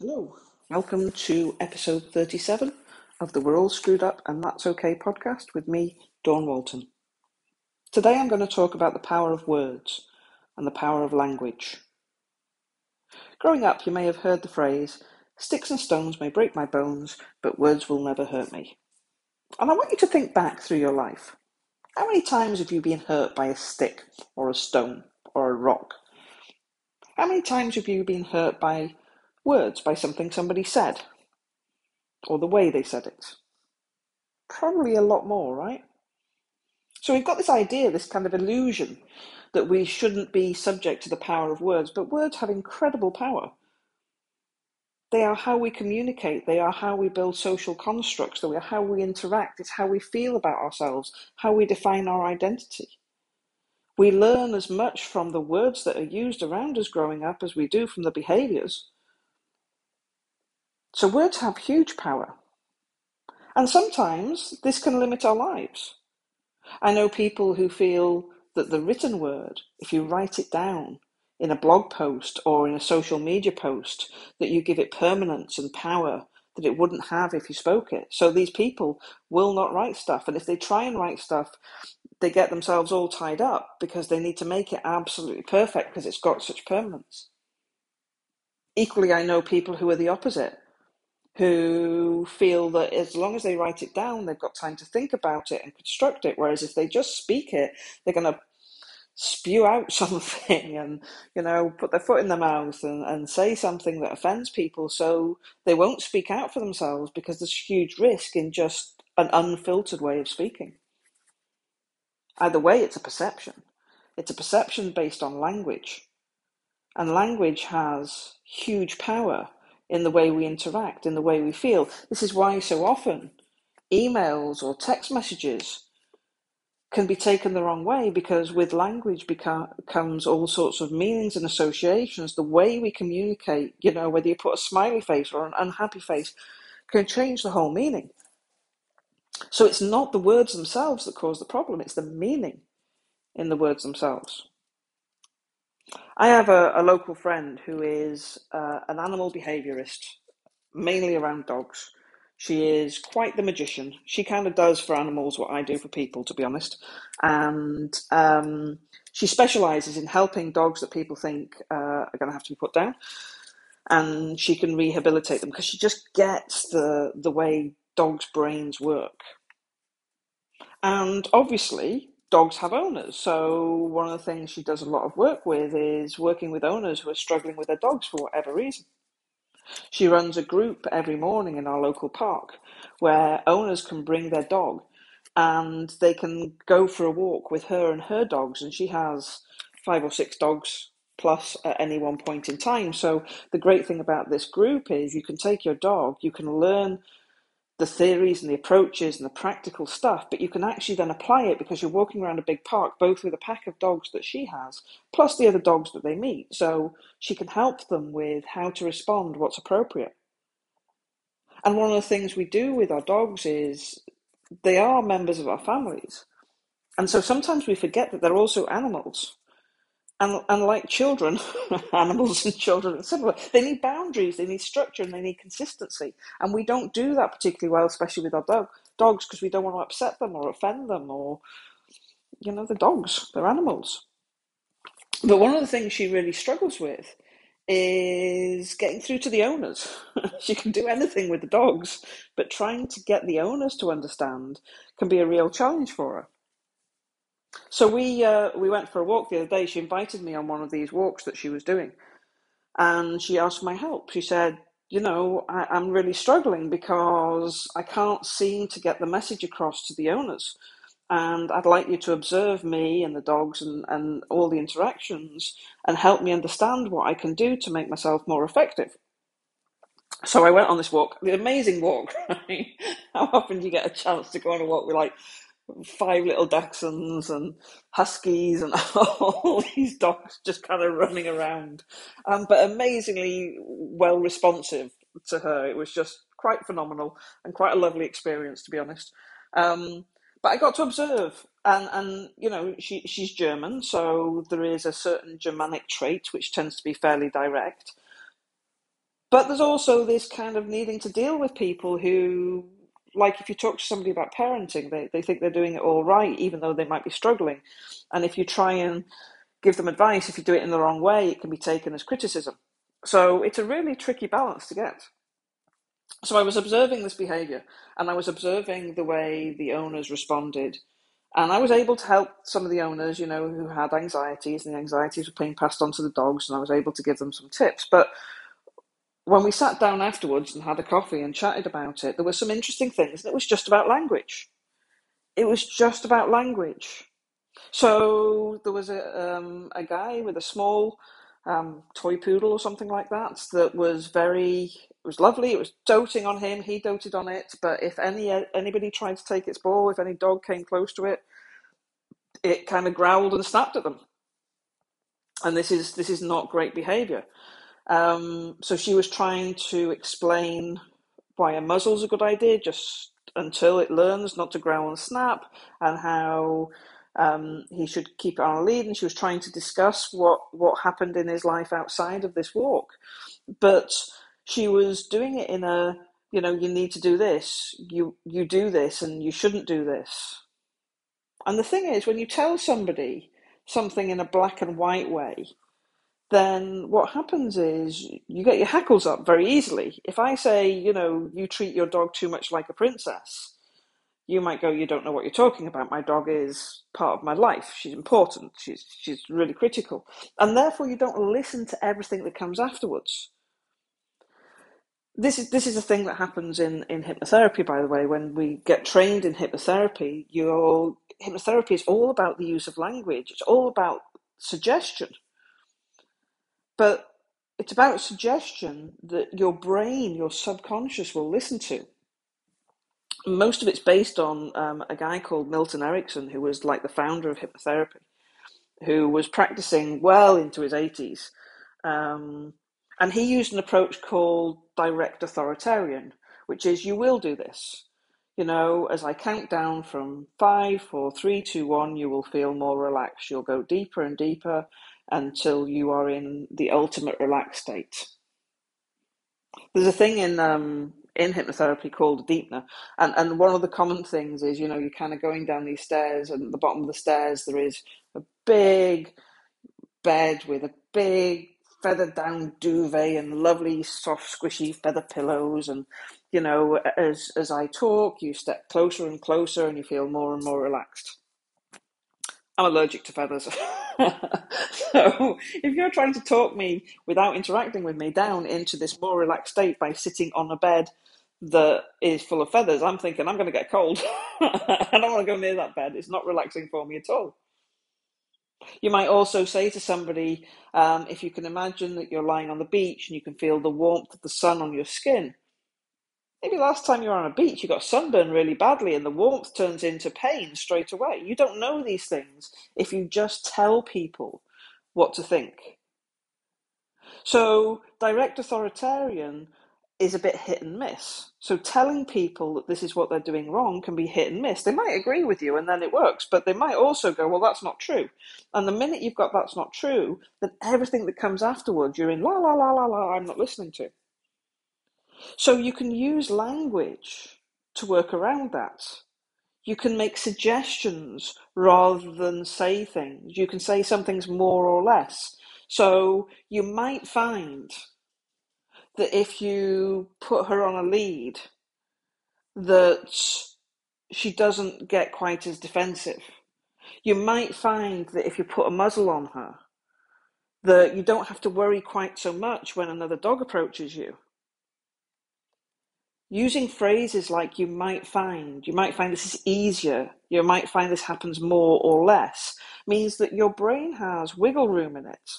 Hello, welcome to episode 37 of the We're All Screwed Up and That's Okay podcast with me, Dawn Walton. Today I'm going to talk about the power of words and the power of language. Growing up, you may have heard the phrase, sticks and stones may break my bones, but words will never hurt me. And I want you to think back through your life. How many times have you been hurt by a stick or a stone or a rock? How many times have you been hurt by words, by something somebody said, or the way they said it? Probably a lot more, right? So we've got this idea, this kind of illusion, that we shouldn't be subject to the power of words, but words have incredible power. They are how we communicate, they are how we build social constructs, they are how we interact, it's how we feel about ourselves, how we define our identity. We learn as much from the words that are used around us growing up as we do from the behaviours. So words have huge power. And sometimes this can limit our lives. I know people who feel that the written word, if you write it down in a blog post or in a social media post, that you give it permanence and power that it wouldn't have if you spoke it. So these people will not write stuff. And if they try and write stuff, they get themselves all tied up because they need to make it absolutely perfect because it's got such permanence. Equally, I know people who are the opposite who feel that as long as they write it down, they've got time to think about it and construct it. Whereas if they just speak it, they're going to spew out something and, you know, put their foot in their mouth and, and say something that offends people. So they won't speak out for themselves because there's huge risk in just an unfiltered way of speaking. Either way, it's a perception. It's a perception based on language. And language has huge power in the way we interact, in the way we feel. This is why so often emails or text messages can be taken the wrong way because with language comes all sorts of meanings and associations. The way we communicate, you know, whether you put a smiley face or an unhappy face, can change the whole meaning. So it's not the words themselves that cause the problem, it's the meaning in the words themselves. I have a, a local friend who is uh, an animal behaviourist, mainly around dogs. She is quite the magician. She kind of does for animals what I do for people, to be honest. And um, she specialises in helping dogs that people think uh, are going to have to be put down. And she can rehabilitate them because she just gets the, the way dogs' brains work. And obviously, dogs have owners. So one of the things she does a lot of work with is working with owners who are struggling with their dogs for whatever reason. She runs a group every morning in our local park where owners can bring their dog and they can go for a walk with her and her dogs and she has five or six dogs plus at any one point in time. So the great thing about this group is you can take your dog, you can learn the theories and the approaches and the practical stuff, but you can actually then apply it because you're walking around a big park, both with a pack of dogs that she has, plus the other dogs that they meet. So she can help them with how to respond, what's appropriate. And one of the things we do with our dogs is they are members of our families. And so sometimes we forget that they're also animals. And, and like children, animals and children, similar, they need boundaries, they need structure, and they need consistency. And we don't do that particularly well, especially with our dog, dogs, because we don't want to upset them or offend them, or you know, the dogs, they're animals. But one of the things she really struggles with is getting through to the owners. she can do anything with the dogs, but trying to get the owners to understand can be a real challenge for her. So we uh, we went for a walk the other day. She invited me on one of these walks that she was doing, and she asked my help. She said, "You know, I, I'm really struggling because I can't seem to get the message across to the owners, and I'd like you to observe me and the dogs and, and all the interactions and help me understand what I can do to make myself more effective." So I went on this walk, the amazing walk. Right? How often do you get a chance to go on a walk with like five little dachshunds and huskies and all these dogs just kind of running around, um, but amazingly well responsive to her. It was just quite phenomenal and quite a lovely experience, to be honest. Um, but I got to observe, and and you know she she's German, so there is a certain Germanic trait which tends to be fairly direct. But there's also this kind of needing to deal with people who, like if you talk to somebody about parenting, they, they think they're doing it all right, even though they might be struggling. And if you try and give them advice, if you do it in the wrong way, it can be taken as criticism. So it's a really tricky balance to get. So I was observing this behavior and I was observing the way the owners responded. And I was able to help some of the owners, you know, who had anxieties, and the anxieties were being passed on to the dogs, and I was able to give them some tips. But when we sat down afterwards and had a coffee and chatted about it, there were some interesting things, and it was just about language. It was just about language. So there was a um, a guy with a small um, toy poodle or something like that that was very it was lovely. It was doting on him. He doted on it. But if any anybody tried to take its ball, if any dog came close to it, it kind of growled and snapped at them. And this is this is not great behaviour. Um, so she was trying to explain why a muzzle's a good idea, just until it learns not to growl and snap, and how um, he should keep it on a lead. And she was trying to discuss what what happened in his life outside of this walk, but she was doing it in a you know you need to do this, you you do this, and you shouldn't do this. And the thing is, when you tell somebody something in a black and white way, then what happens is you get your hackles up very easily. If I say, you know, you treat your dog too much like a princess, you might go, you don't know what you're talking about. My dog is part of my life. She's important. She's she's really critical, and therefore you don't listen to everything that comes afterwards. This is this is a thing that happens in in hypnotherapy, by the way. When we get trained in hypnotherapy, your hypnotherapy is all about the use of language. It's all about suggestion. But it's about suggestion that your brain, your subconscious will listen to. Most of it's based on um, a guy called Milton Erickson, who was like the founder of hypnotherapy, who was practicing well into his 80s. Um, and he used an approach called direct authoritarian, which is you will do this. You know, as I count down from five, four, three, two, one, you will feel more relaxed. You'll go deeper and deeper until you are in the ultimate relaxed state. There's a thing in um, in hypnotherapy called deepener, and and one of the common things is you know you're kind of going down these stairs, and at the bottom of the stairs there is a big bed with a big feathered down duvet and lovely soft squishy feather pillows and you know as as I talk you step closer and closer and you feel more and more relaxed I'm allergic to feathers. so if you're trying to talk me without interacting with me down into this more relaxed state by sitting on a bed that is full of feathers, I'm thinking I'm going to get cold. I don't want to go near that bed. It's not relaxing for me at all. You might also say to somebody, um, if you can imagine that you're lying on the beach and you can feel the warmth of the sun on your skin, Maybe last time you were on a beach, you got sunburned really badly and the warmth turns into pain straight away. You don't know these things if you just tell people what to think. So, direct authoritarian is a bit hit and miss. So, telling people that this is what they're doing wrong can be hit and miss. They might agree with you and then it works, but they might also go, well, that's not true. And the minute you've got that's not true, then everything that comes afterwards, you're in la la la la la, I'm not listening to. So you can use language to work around that. You can make suggestions rather than say things. You can say something's more or less. So you might find that if you put her on a lead, that she doesn't get quite as defensive. You might find that if you put a muzzle on her, that you don't have to worry quite so much when another dog approaches you using phrases like you might find, you might find this is easier, you might find this happens more or less, means that your brain has wiggle room in it.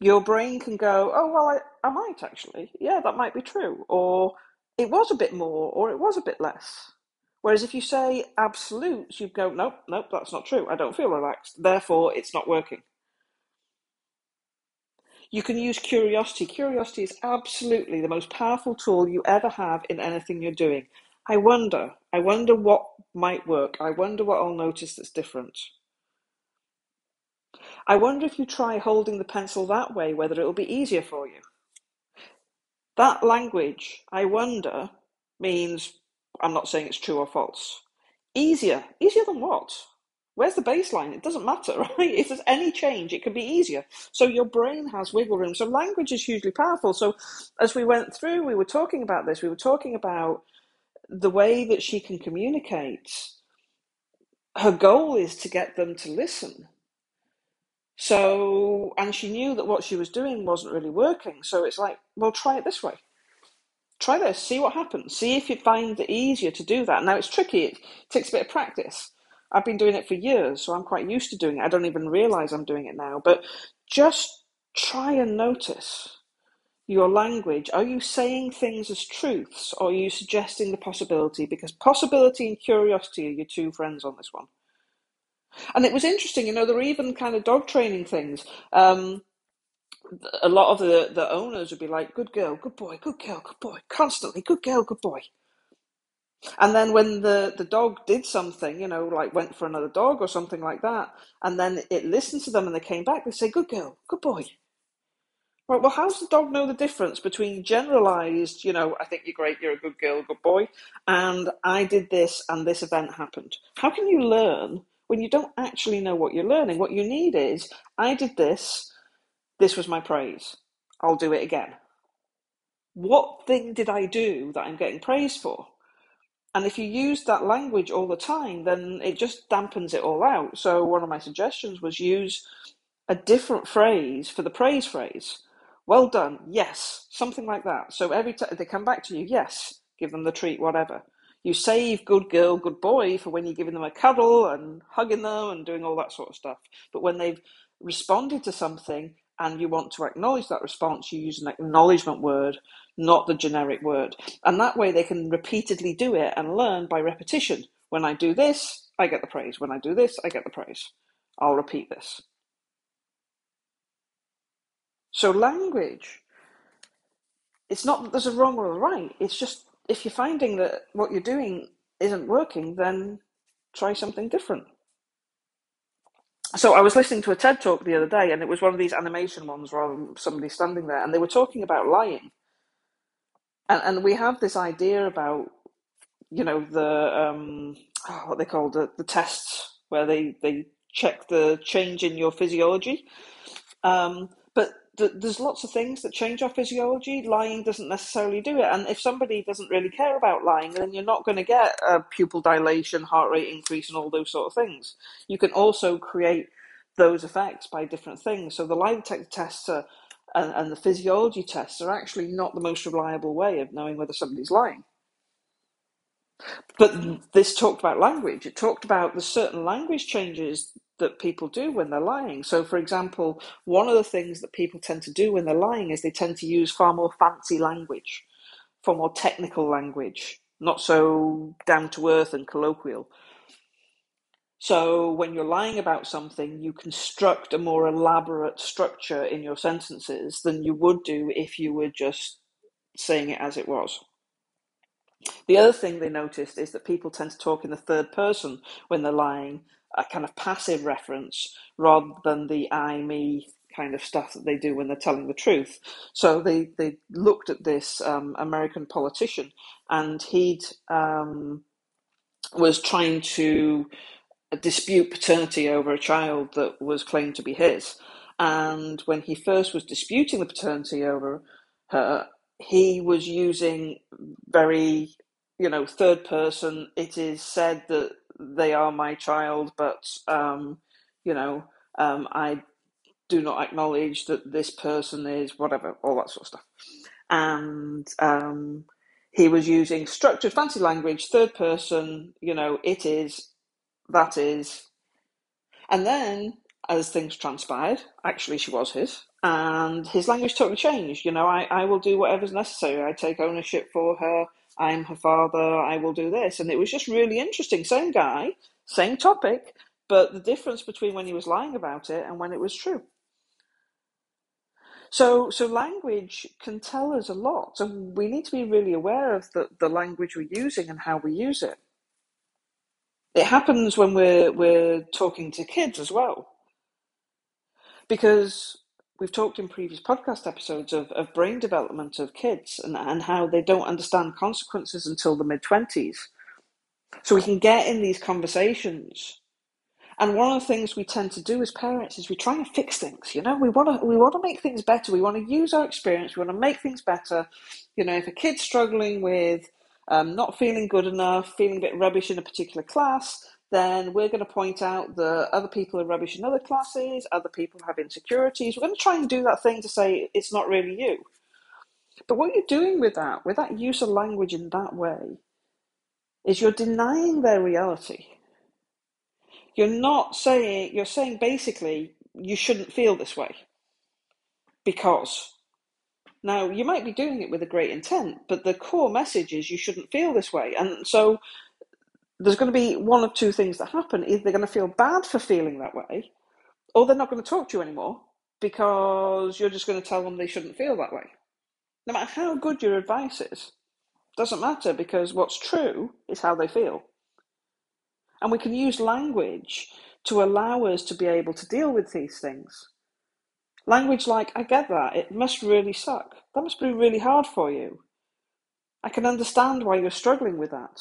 Your brain can go, oh, well, I, I might actually. Yeah, that might be true. Or it was a bit more, or it was a bit less. Whereas if you say absolutes, you go, nope, nope, that's not true. I don't feel relaxed. Therefore, it's not working. You can use curiosity. Curiosity is absolutely the most powerful tool you ever have in anything you're doing. I wonder, I wonder what might work. I wonder what I'll notice that's different. I wonder if you try holding the pencil that way, whether it will be easier for you. That language, I wonder, means I'm not saying it's true or false. Easier. Easier than what? Where's the baseline? It doesn't matter, right? If there's any change, it can be easier. So your brain has wiggle room. So language is hugely powerful. So as we went through, we were talking about this. We were talking about the way that she can communicate. Her goal is to get them to listen. So, and she knew that what she was doing wasn't really working. So it's like, well, try it this way try this, see what happens, see if you find it easier to do that. Now it's tricky, it takes a bit of practice. I've been doing it for years, so I'm quite used to doing it. I don't even realize I'm doing it now, but just try and notice your language. Are you saying things as truths or are you suggesting the possibility? Because possibility and curiosity are your two friends on this one. And it was interesting, you know, there were even kind of dog training things. Um, a lot of the, the owners would be like, good girl, good boy, good girl, good boy, constantly, good girl, good boy. And then when the, the dog did something, you know, like went for another dog or something like that, and then it listened to them and they came back, they say, good girl, good boy. Right, well, how does the dog know the difference between generalized, you know, I think you're great, you're a good girl, good boy, and I did this and this event happened? How can you learn when you don't actually know what you're learning? What you need is, I did this, this was my praise. I'll do it again. What thing did I do that I'm getting praise for? And if you use that language all the time, then it just dampens it all out. So, one of my suggestions was use a different phrase for the praise phrase. Well done, yes, something like that. So, every time they come back to you, yes, give them the treat, whatever. You save good girl, good boy for when you're giving them a cuddle and hugging them and doing all that sort of stuff. But when they've responded to something, and you want to acknowledge that response, you use an acknowledgement word, not the generic word. And that way they can repeatedly do it and learn by repetition. When I do this, I get the praise. When I do this, I get the praise. I'll repeat this. So, language, it's not that there's a wrong or a right. It's just if you're finding that what you're doing isn't working, then try something different so I was listening to a TED talk the other day, and it was one of these animation ones rather than somebody standing there, and they were talking about lying. And, and we have this idea about, you know, the um, oh, what they call the, the tests where they, they check the change in your physiology. Um, but th- there's lots of things that change our physiology. Lying doesn't necessarily do it. And if somebody doesn't really care about lying, then you're not going to get a pupil dilation, heart rate increase, and all those sort of things. You can also create those effects by different things. So the lie detector tests are, and, and the physiology tests are actually not the most reliable way of knowing whether somebody's lying. But this talked about language. It talked about the certain language changes that people do when they're lying. So, for example, one of the things that people tend to do when they're lying is they tend to use far more fancy language, far more technical language, not so down to earth and colloquial. So, when you're lying about something, you construct a more elaborate structure in your sentences than you would do if you were just saying it as it was. The other thing they noticed is that people tend to talk in the third person when they're lying, a kind of passive reference rather than the I, me kind of stuff that they do when they're telling the truth. So they, they looked at this um, American politician and he'd um, was trying to dispute paternity over a child that was claimed to be his. And when he first was disputing the paternity over her, he was using very, you know, third person. It is said that they are my child, but, um, you know, um, I do not acknowledge that this person is whatever, all that sort of stuff. And um, he was using structured fancy language, third person, you know, it is, that is. And then as things transpired, actually she was his, and his language totally changed. You know, I, I will do whatever's necessary. I take ownership for her. I'm her father. I will do this. And it was just really interesting. Same guy, same topic, but the difference between when he was lying about it and when it was true. So, so language can tell us a lot, and we need to be really aware of the, the language we're using and how we use it. It happens when we're we're talking to kids as well because we've talked in previous podcast episodes of, of brain development of kids and, and how they don't understand consequences until the mid 20s. So we can get in these conversations and one of the things we tend to do as parents is we try and fix things. You know, we want to we want to make things better. We want to use our experience. We want to make things better. You know, if a kid's struggling with um, not feeling good enough, feeling a bit rubbish in a particular class, then we're going to point out that other people are rubbish in other classes. Other people have insecurities. We're going to try and do that thing to say it's not really you. But what you're doing with that, with that use of language in that way, is you're denying their reality you're not saying, you're saying basically you shouldn't feel this way because. Now, you might be doing it with a great intent, but the core message is you shouldn't feel this way. And so there's going to be one of two things that happen. Either they're going to feel bad for feeling that way, or they're not going to talk to you anymore because you're just going to tell them they shouldn't feel that way. No matter how good your advice is, doesn't matter because what's true is how they feel. And we can use language to allow us to be able to deal with these things. Language like, I get that, it must really suck. That must be really hard for you. I can understand why you're struggling with that.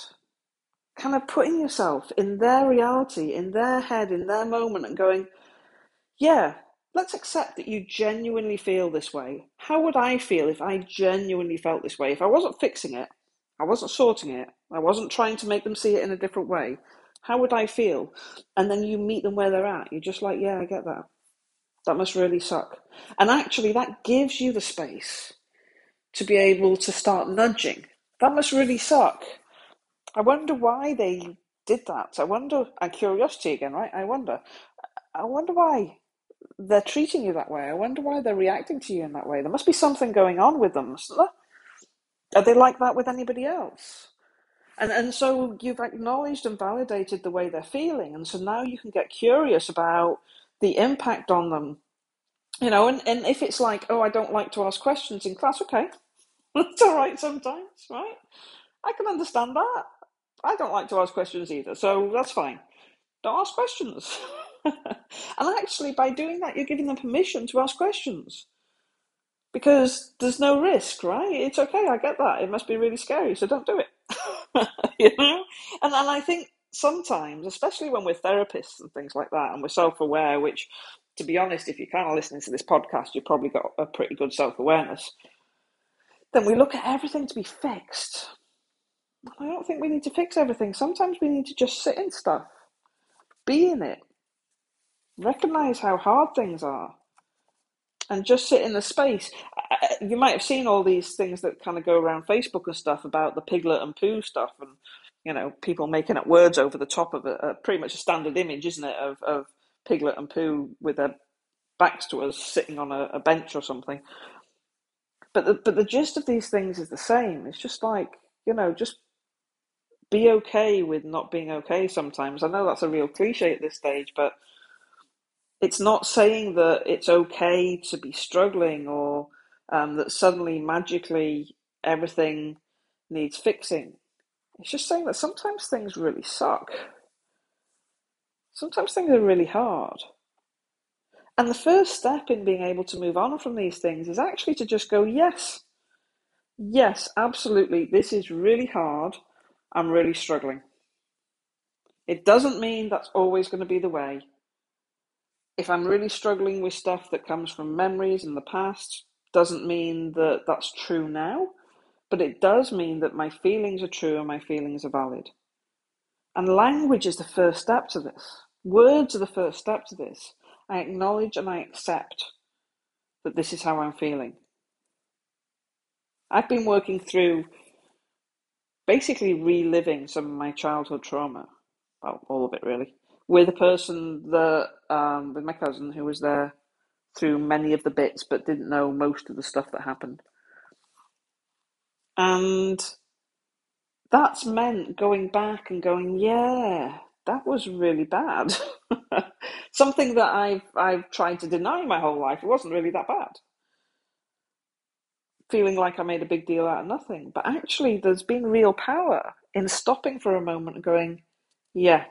Kind of putting yourself in their reality, in their head, in their moment, and going, yeah, let's accept that you genuinely feel this way. How would I feel if I genuinely felt this way? If I wasn't fixing it, I wasn't sorting it, I wasn't trying to make them see it in a different way, how would I feel? And then you meet them where they're at. You're just like, yeah, I get that. That must really suck. And actually, that gives you the space to be able to start nudging. That must really suck. I wonder why they did that. I wonder, and curiosity again, right? I wonder. I wonder why they're treating you that way. I wonder why they're reacting to you in that way. There must be something going on with them, Are they like that with anybody else? And, and so you've acknowledged and validated the way they're feeling. And so now you can get curious about the impact on them. You know, and, and if it's like, oh, I don't like to ask questions in class, okay. That's all right sometimes, right? I can understand that. I don't like to ask questions either, so that's fine. Don't ask questions. and actually, by doing that, you're giving them permission to ask questions because there's no risk, right? It's okay. I get that. It must be really scary, so don't do it. you know, and and I think sometimes, especially when we're therapists and things like that, and we're self-aware, which, to be honest, if you're kind of listening to this podcast, you've probably got a pretty good self-awareness. Then we look at everything to be fixed. I don't think we need to fix everything. Sometimes we need to just sit in stuff, be in it, recognize how hard things are, and just sit in the space. You might have seen all these things that kind of go around Facebook and stuff about the piglet and Pooh stuff, and you know, people making up words over the top of a, Uh, pretty much a standard image, isn't it, of, of piglet and Pooh with their backs to us, sitting on a, a bench or something. But the, but the gist of these things is the same. It's just like you know, just be okay with not being okay sometimes. I know that's a real cliche at this stage, but it's not saying that it's okay to be struggling or um, that suddenly magically everything needs fixing. It's just saying that sometimes things really suck. Sometimes things are really hard. And the first step in being able to move on from these things is actually to just go, yes, yes, absolutely, this is really hard. I'm really struggling. It doesn't mean that's always going to be the way if I'm really struggling with stuff that comes from memories in the past, doesn't mean that that's true now, but it does mean that my feelings are true and my feelings are valid. And language is the first step to this. Words are the first step to this. I acknowledge and I accept that this is how I'm feeling. I've been working through basically reliving some of my childhood trauma. Well, all of it really with a person that um, with my cousin who was there through many of the bits but didn't know most of the stuff that happened. And that's meant going back and going, yeah, that was really bad. Something that I've I've tried to deny my whole life. It wasn't really that bad. Feeling like I made a big deal out of nothing. But actually there's been real power in stopping for a moment and going, yeah,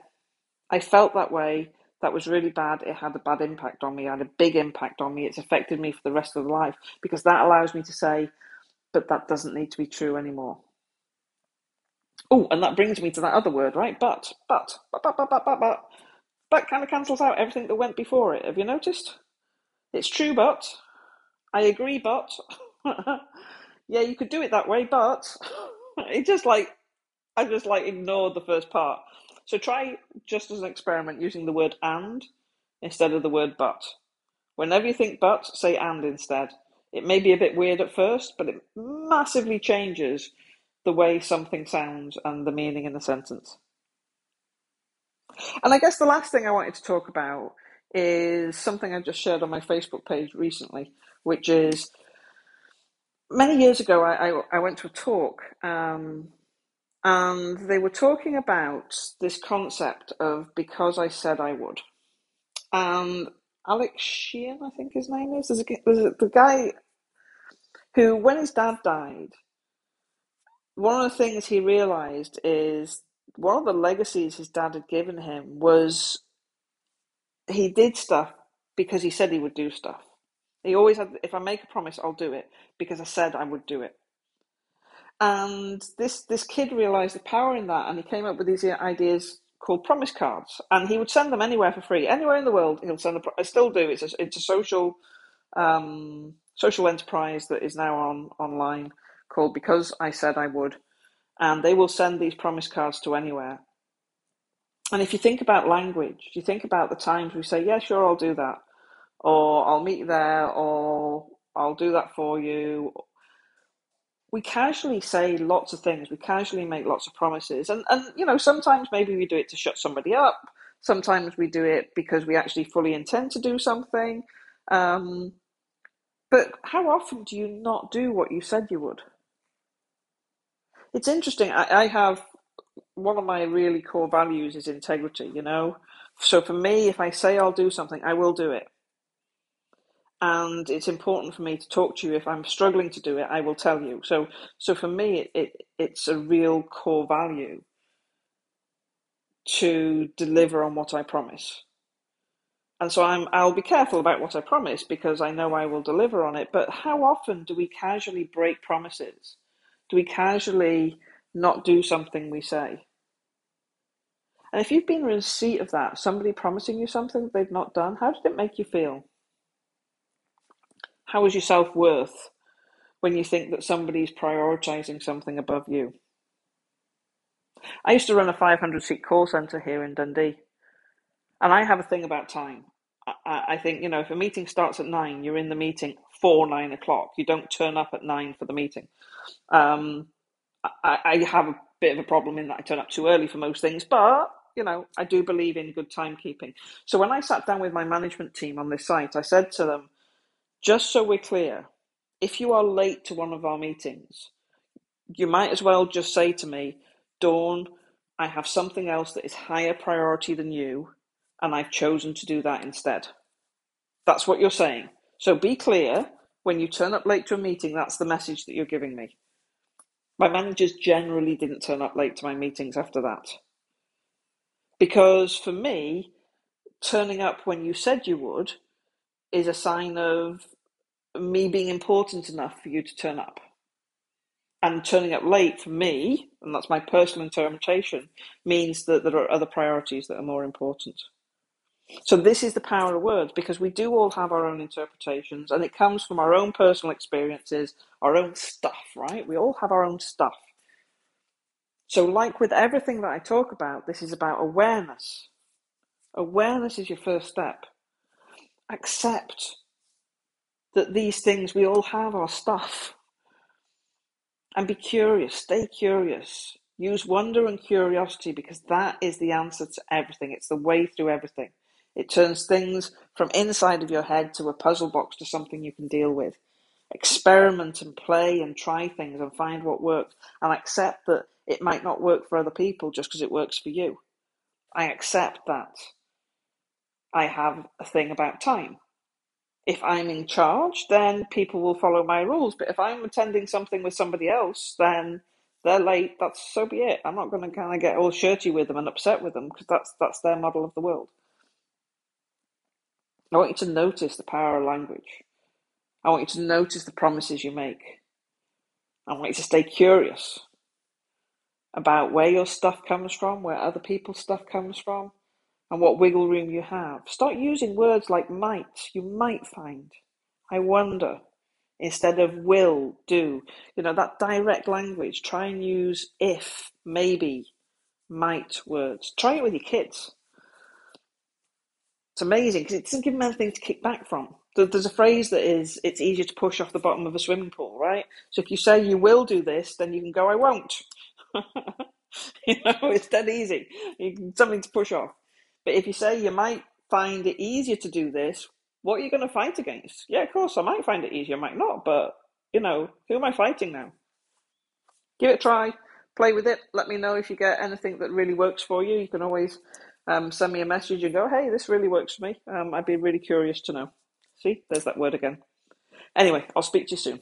I felt that way. That was really bad. It had a bad impact on me. It had a big impact on me. It's affected me for the rest of the life because that allows me to say, but that doesn't need to be true anymore. Oh, and that brings me to that other word, right? But, but, but, but, but, but, but, but. But kind of cancels out everything that went before it. Have you noticed? It's true, but. I agree, but. yeah, you could do it that way, but. it just like, I just like ignored the first part. So try just as an experiment using the word and instead of the word but. Whenever you think but, say and instead. It may be a bit weird at first, but it massively changes the way something sounds and the meaning in the sentence. And I guess the last thing I wanted to talk about is something I just shared on my Facebook page recently, which is many years ago I, I, I went to a talk um, and they were talking about this concept of because I said I would. And Alex Sheehan, I think his name is, there's, a, there's a, the guy who, when his dad died, one of the things he realized is one of the legacies his dad had given him was he did stuff because he said he would do stuff. He always had, if I make a promise, I'll do it because I said I would do it. And this this kid realized the power in that, and he came up with these ideas called promise cards, and he would send them anywhere for free, anywhere in the world. He'll send. I still do. It's a, it's a social um, social enterprise that is now on online called Because I Said I Would, and they will send these promise cards to anywhere. And if you think about language, you think about the times we say, "Yeah, sure, I'll do that," or "I'll meet you there," or "I'll do that for you," we casually say lots of things. We casually make lots of promises, and and you know sometimes maybe we do it to shut somebody up. Sometimes we do it because we actually fully intend to do something. Um, but how often do you not do what you said you would? It's interesting. I, I have one of my really core values is integrity. You know, so for me, if I say I'll do something, I will do it and it's important for me to talk to you. If i'm struggling to do it i will tell you. So so for me it, it it's a real core value to deliver on what i promise. And so i'm i'll be careful about what i promise because i know i will deliver on it. But how often do we casually break promises? Do we casually not do something we say? And if you've been in receipt of that somebody promising you something they've not done how did it make you feel how is your self worth when you think that somebody's prioritizing something above you? I used to run a 500 seat call center here in Dundee, and I have a thing about time. I, I think, you know, if a meeting starts at nine, you're in the meeting for nine o'clock. You don't turn up at nine for the meeting. Um, I, I have a bit of a problem in that I turn up too early for most things, but you know, I do believe in good timekeeping. So when I sat down with my management team on this site, I said to them, just so we're clear, if you are late to one of our meetings, you might as well just say to me, Dawn, I have something else that is higher priority than you, and I've chosen to do that instead. That's what you're saying. So be clear when you turn up late to a meeting, that's the message that you're giving me. My managers generally didn't turn up late to my meetings after that. Because for me, turning up when you said you would is a sign of me being important enough for you to turn up. And turning up late for me, and that's my personal interpretation, means that there are other priorities that are more important. So this is the power of words because we do all have our own interpretations and it comes from our own personal experiences, our own stuff, right? We all have our own stuff. So like with everything that I talk about, this is about awareness. Awareness is your first step accept that these things, we all have our stuff. And be curious, stay curious. Use wonder and curiosity because that is the answer to everything. It's the way through everything. It turns things from inside of your head to a puzzle box to something you can deal with. Experiment and play and try things and find what works and accept that it might not work for other people just because it works for you. I accept that. I have a thing about time. If I'm in charge, then people will follow my rules. But if I'm attending something with somebody else, then they're late. That's so be it. I'm not going to kind of get all shirty with them and upset with them because that's that's their model of the world. I want you to notice the power of language. I want you to notice the promises you make. I want you to stay curious about where your stuff comes from, where other people's stuff comes from, and what wiggle room you have. Start using words like might, you might find, I wonder, instead of will, do. You know, that direct language. Try and use if, maybe, might words. Try it with your kids. It's amazing because it doesn't give them anything to kick back from. There's a phrase that is, it's easier to push off the bottom of a swimming pool, right? So if you say you will do this, then you can go, I won't. you know, it's dead easy. Something to push off. But if you say you might find it easier to do this, what are you going to fight against? Yeah, of course, I might find it easier, I might not, but you know, who am I fighting now? Give it a try, play with it. Let me know if you get anything that really works for you. You can always um, send me a message and go, hey, this really works for me. Um, I'd be really curious to know. See, there's that word again. Anyway, I'll speak to you soon.